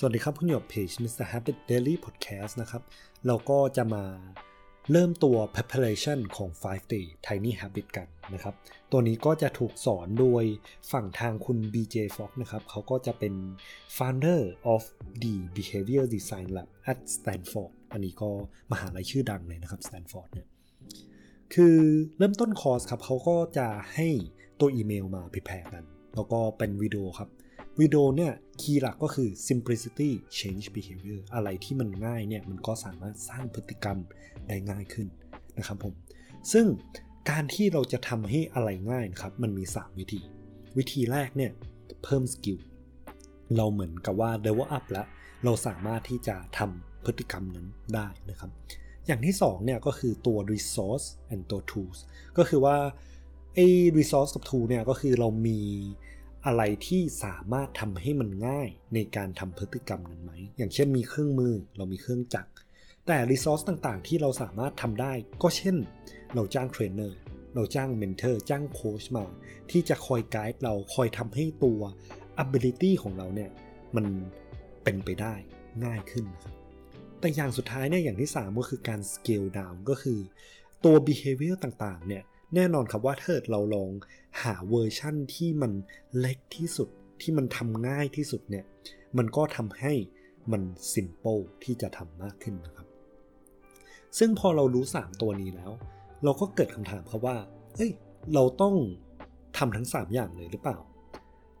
สวัสดีครับ คุณอยู่กับเพจ Mr. Habit Daily Podcast นะครับ เราก็จะมาเริ่มตัว preparation ของ 5 day tiny habit กันนะครับ ตัวนี้ก็จะถูกสอนโดยฝั่งทางคุณ BJ Fox นะครับ เขาก็จะเป็น founder of the behavior design lab at Stanford อันนี้ก็มหาลัยชื่อดังเลยนะครับ Stanford เนี่ย คือเริ่มต้นคอร์สครับ เขาก็จะให้ตัวอีเมลมา prepare กัน แล้วก็เป็นวิดีโอครับ วิดีโอเนี่ย key หลักก็คือ simplicity change behavior อะไรที่มันง่ายเนี่ยมันก็สามารถสร้างพฤติกรรมได้ง่ายขึ้นนะครับผม ซึ่งการที่เราจะทำให้อะไรง่ายนะครับ มันมี 3 วิธี วิธีแรกเนี่ยเพิ่ม skill เราเหมือนกับว่า level up แล้ว เราสามารถที่จะทำพฤติกรรมนั้นได้นะครับ อย่างที่2เนี่ยก็คือตัว resource and ตัว tools ก็คือว่าไอ้ resource กับ tool เนี่ยก็คือเรามี อะไรที่สามารถทำให้มันง่ายในการทำพฤติกรรมนั้นไหม อย่างเช่นมีเครื่องมือเรามีเครื่องจักร แต่ resource ต่างๆ ที่เราสามารถทำได้ ก็เช่น เราจ้างเทรนเนอร์ เราจ้าง mentor จ้างโค้ชมา ที่จะคอยไกด์เรา คอยทำให้ตัว ability ของเราเนี่ย มันเป็นไปได้ง่ายขึ้นครับแต่อย่างสุดท้ายเนี่ยอย่างที่ 3 ก็คือการ scale down ก็คือตัว behavior ต่างๆ เนี่ย แน่นอนครับว่าถ้าเราลองหาเวอร์ชั่นที่มันเล็กที่สุดที่มันทำง่ายที่สุดเนี่ย มันก็ทำให้มัน simple ที่จะทำมากขึ้นนะครับ ซึ่งพอเรารู้ 3 ตัวนี้แล้ว เราก็เกิดคำถามครับว่า เฮ้ย เราต้องทำทั้ง 3 อย่างเลยหรือเปล่า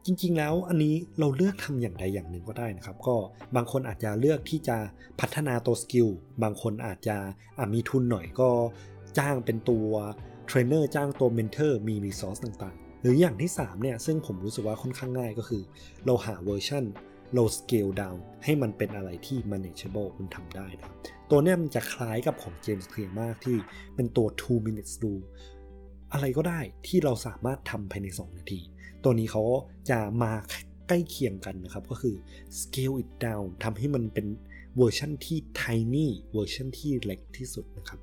จริงๆแล้วอันนี้เราเลือกทำอย่างใดอย่างหนึ่งก็ได้นะครับ ก็บางคนอาจจะเลือกที่จะพัฒนาตัว skill บางคนอาจจะมีทุนหน่อยก็จ้างเป็นตัว เทรนเนอร์จ้างตัว mentor มี resource ต่างๆ หรืออย่างที่3เนี่ยซึ่งผมรู้สึกว่าค่อนข้างง่ายก็คือ เราหาเวอร์ชันเรา scale down ให้มันเป็นอะไรที่ manageable มันทำได้นะตัวเนี้ยมันจะคล้ายกับของ James Clear มากที่เป็นตัว2 minutes do อะไรก็ได้ที่เราสามารถทำภายใน 2 นาที ตัวนี้เขาจะมาใกล้เคียงกันนะครับ ก็คือ scale it down ทำให้มันเป็นเวอร์ชันที่ tiny เวอร์ชันที่เล็กที่สุดนะครับ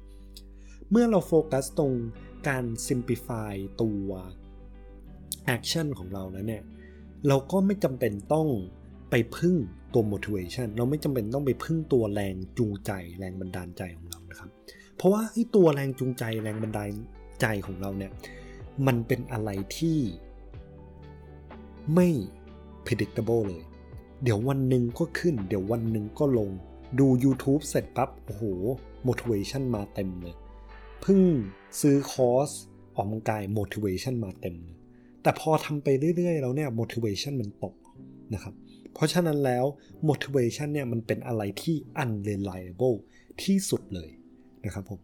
เมื่อเราโฟกัสตรงการ simplify ตัว action ของเราแล้วเนี่ย เราก็ไม่จำเป็นต้องไปพึ่งตัว motivation เราไม่จำเป็นต้องไปพึ่งตัวแรงจูงใจ แรงบันดาลใจของเรานะครับ เพราะว่าไอ้ตัวแรงจูงใจแรงบันดาลใจของเราเนี่ย มันเป็นอะไรที่ไม่ predictable เลย เดี๋ยววันหนึ่งก็ขึ้น เดี๋ยววันหนึ่งก็ลง ดู YouTube เสร็จปั๊บ โอ้โห motivation มาเต็มเลย เพิ่งซื้อคอร์สออกกำลังกาย motivation มาเต็ม แต่พอทำไปเรื่อยๆ แล้วเนี่ย motivation มันตกนะครับ เพราะฉะนั้นแล้ว motivation เนี่ยมันเป็นอะไรที่ unreliable ที่สุดเลยนะครับผม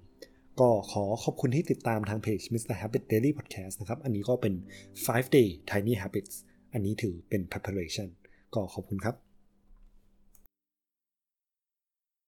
ก็ขอขอบคุณที่ติดตามทางเพจ Mr. Habit Daily Podcast นะครับ อันนี้ก็เป็น 5 day tiny habits อันนี้ถือเป็น preparation ก็ขอบคุณครับ